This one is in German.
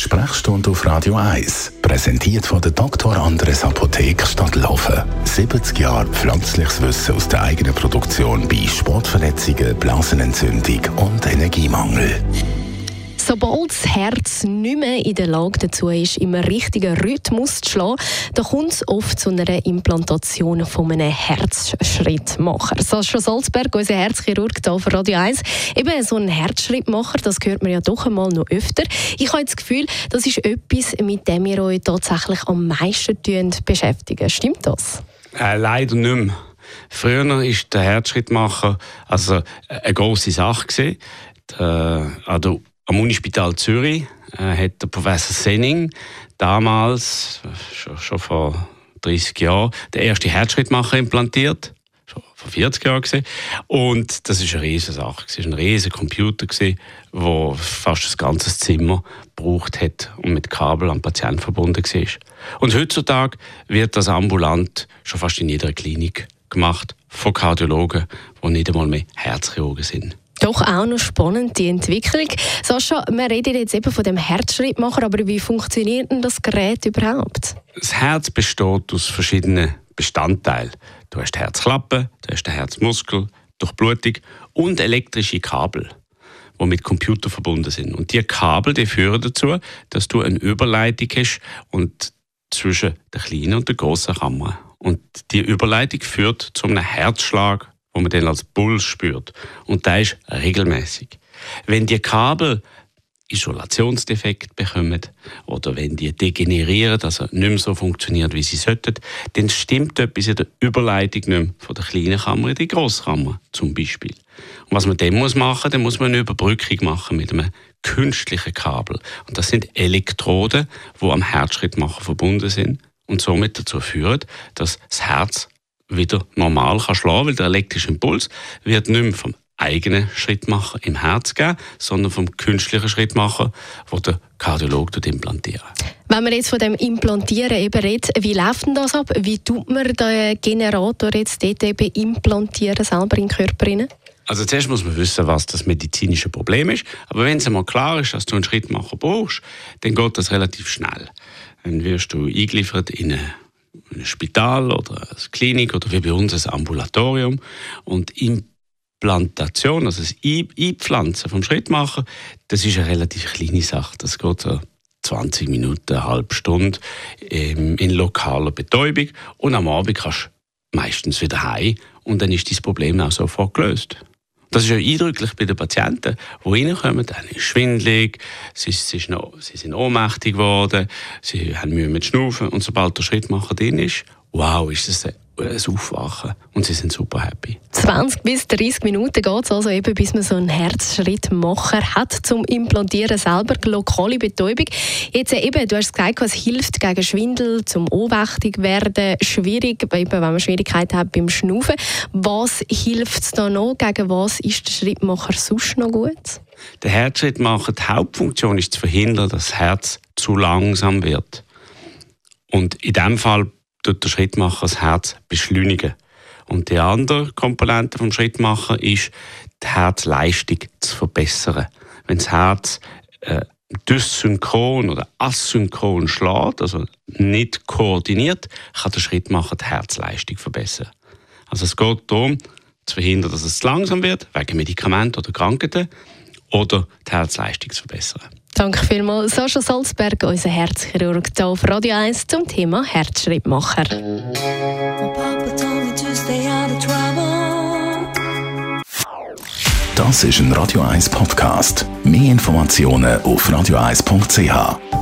Sprechstunde auf Radio 1, präsentiert von der Dr. Andres Apotheke Stadtlaufen. 70 Jahre pflanzliches Wissen aus der eigenen Produktion bei Sportverletzungen, Blasenentzündung und Energiemangel. Sobald das Herz nicht mehr in der Lage dazu ist, im richtigen Rhythmus zu schlagen, dann kommt es oft zu einer Implantation von einem Herzschrittmacher. Sascha Salzberg, unser Herzchirurg hier für Radio 1. Eben so ein Herzschrittmacher, das hört man ja doch einmal noch öfter. Ich habe das Gefühl, das ist etwas, mit dem wir euch tatsächlich am meisten beschäftigen. Stimmt das? Äh, leider nicht mehr. Früher war der Herzschrittmacher also eine grosse Sache. Gewesen. also am Unispital Zürich äh, hat der Professor Senning damals, schon, schon vor 30 Jahren, den ersten Herzschrittmacher implantiert vor 40 Jahren gesehen. Und das ist eine riesige Sache. Es war ein riesiger Computer, der fast das ganze Zimmer gebraucht hat und mit Kabel am Patienten verbunden war. Und heutzutage wird das ambulant schon fast in jeder Klinik gemacht von Kardiologen, die nicht einmal mehr Herzchirurgen sind. Doch auch noch spannend, die Entwicklung. Sascha, wir reden jetzt eben von dem Herzschrittmacher, aber wie funktioniert denn das Gerät überhaupt? Das Herz besteht aus verschiedenen Bestandteilen. Du hast die Herzklappe, du hast den Herzmuskel, Durchblutung und elektrische Kabel, die mit Computer verbunden sind. Und die Kabel die führen dazu, dass du eine Überleitung hast und zwischen der kleinen und der großen Kammer. Und die Überleitung führt zu einem Herzschlag wo man dann als Puls spürt. Und der ist regelmäßig. Wenn die Kabel Isolationsdefekt bekommen oder wenn die degenerieren, also nicht mehr so funktionieren, wie sie sollten, dann stimmt etwas in der Überleitung nicht mehr von der kleinen Kammer in die Grosskammer zum Beispiel. Und was man dann muss machen, dann muss man eine Überbrückung machen mit einem künstlichen Kabel. Und das sind Elektroden, die am Herzschrittmacher verbunden sind und somit dazu führen, dass das Herz wieder normal kann schlagen weil der elektrische Impuls wird nicht mehr vom eigenen Schrittmacher im Herz geben, sondern vom künstlichen Schrittmacher, wo der Kardiologe implantieren. Wenn wir jetzt von dem Implantieren eben reden, wie läuft denn das ab? Wie tut man den Generator jetzt dort eben implantieren selber in den Körper rein? Also zuerst muss man wissen, was das medizinische Problem ist. Aber wenn es einmal klar ist, dass du einen Schrittmacher brauchst, dann geht das relativ schnell. Dann wirst du eingeliefert in eine ein Spital oder eine Klinik oder wie bei uns ein Ambulatorium. Und Implantation, also das Einpflanzen vom Schrittmacher, das ist eine relativ kleine Sache. Das geht so 20 Minuten, eine halbe Stunde in lokaler Betäubung. Und am Abend kannst du meistens wieder heim und dann ist das Problem auch sofort gelöst. Das ist ja eindrücklich bei den Patienten, die reinkommen, dann ist schwindelig, sie, sie, sie sind ohnmächtig geworden, sie haben Mühe mit Schnaufen. Und sobald der Schrittmacher drin ist, wow, ist das ein Aufwachen und sie sind super happy. 20 bis 30 Minuten geht es also eben, bis man so einen Herzschrittmacher hat zum Implantieren selber, lokale Betäubung. Jetzt eben, du hast gesagt, es hilft gegen Schwindel, zum ohnmächtig werden, schwierig, eben, wenn man Schwierigkeiten hat beim Schnaufen. Was hilft da noch? Gegen was ist der Schrittmacher sonst noch gut? Der Herzschrittmacher, die Hauptfunktion ist zu verhindern, dass das Herz zu langsam wird. Und in dem Fall tut der Schrittmacher das Herz beschleunigen. Und die andere Komponente vom Schrittmacher ist, die Herzleistung zu verbessern. Wenn das Herz äh, dysynchron oder asynchron schlägt, also nicht koordiniert, kann der Schrittmacher die Herzleistung verbessern. Also es geht darum, zu verhindern, dass es zu langsam wird, wegen Medikamenten oder Krankheiten, oder die Herzleistung zu verbessern. Danke vielmals, Sascha Salzberg, unser Herzchirurg hier auf Radio 1 zum Thema Herzschrittmacher. Das ist ein Radio 1 Podcast. Mehr Informationen auf radio1.ch.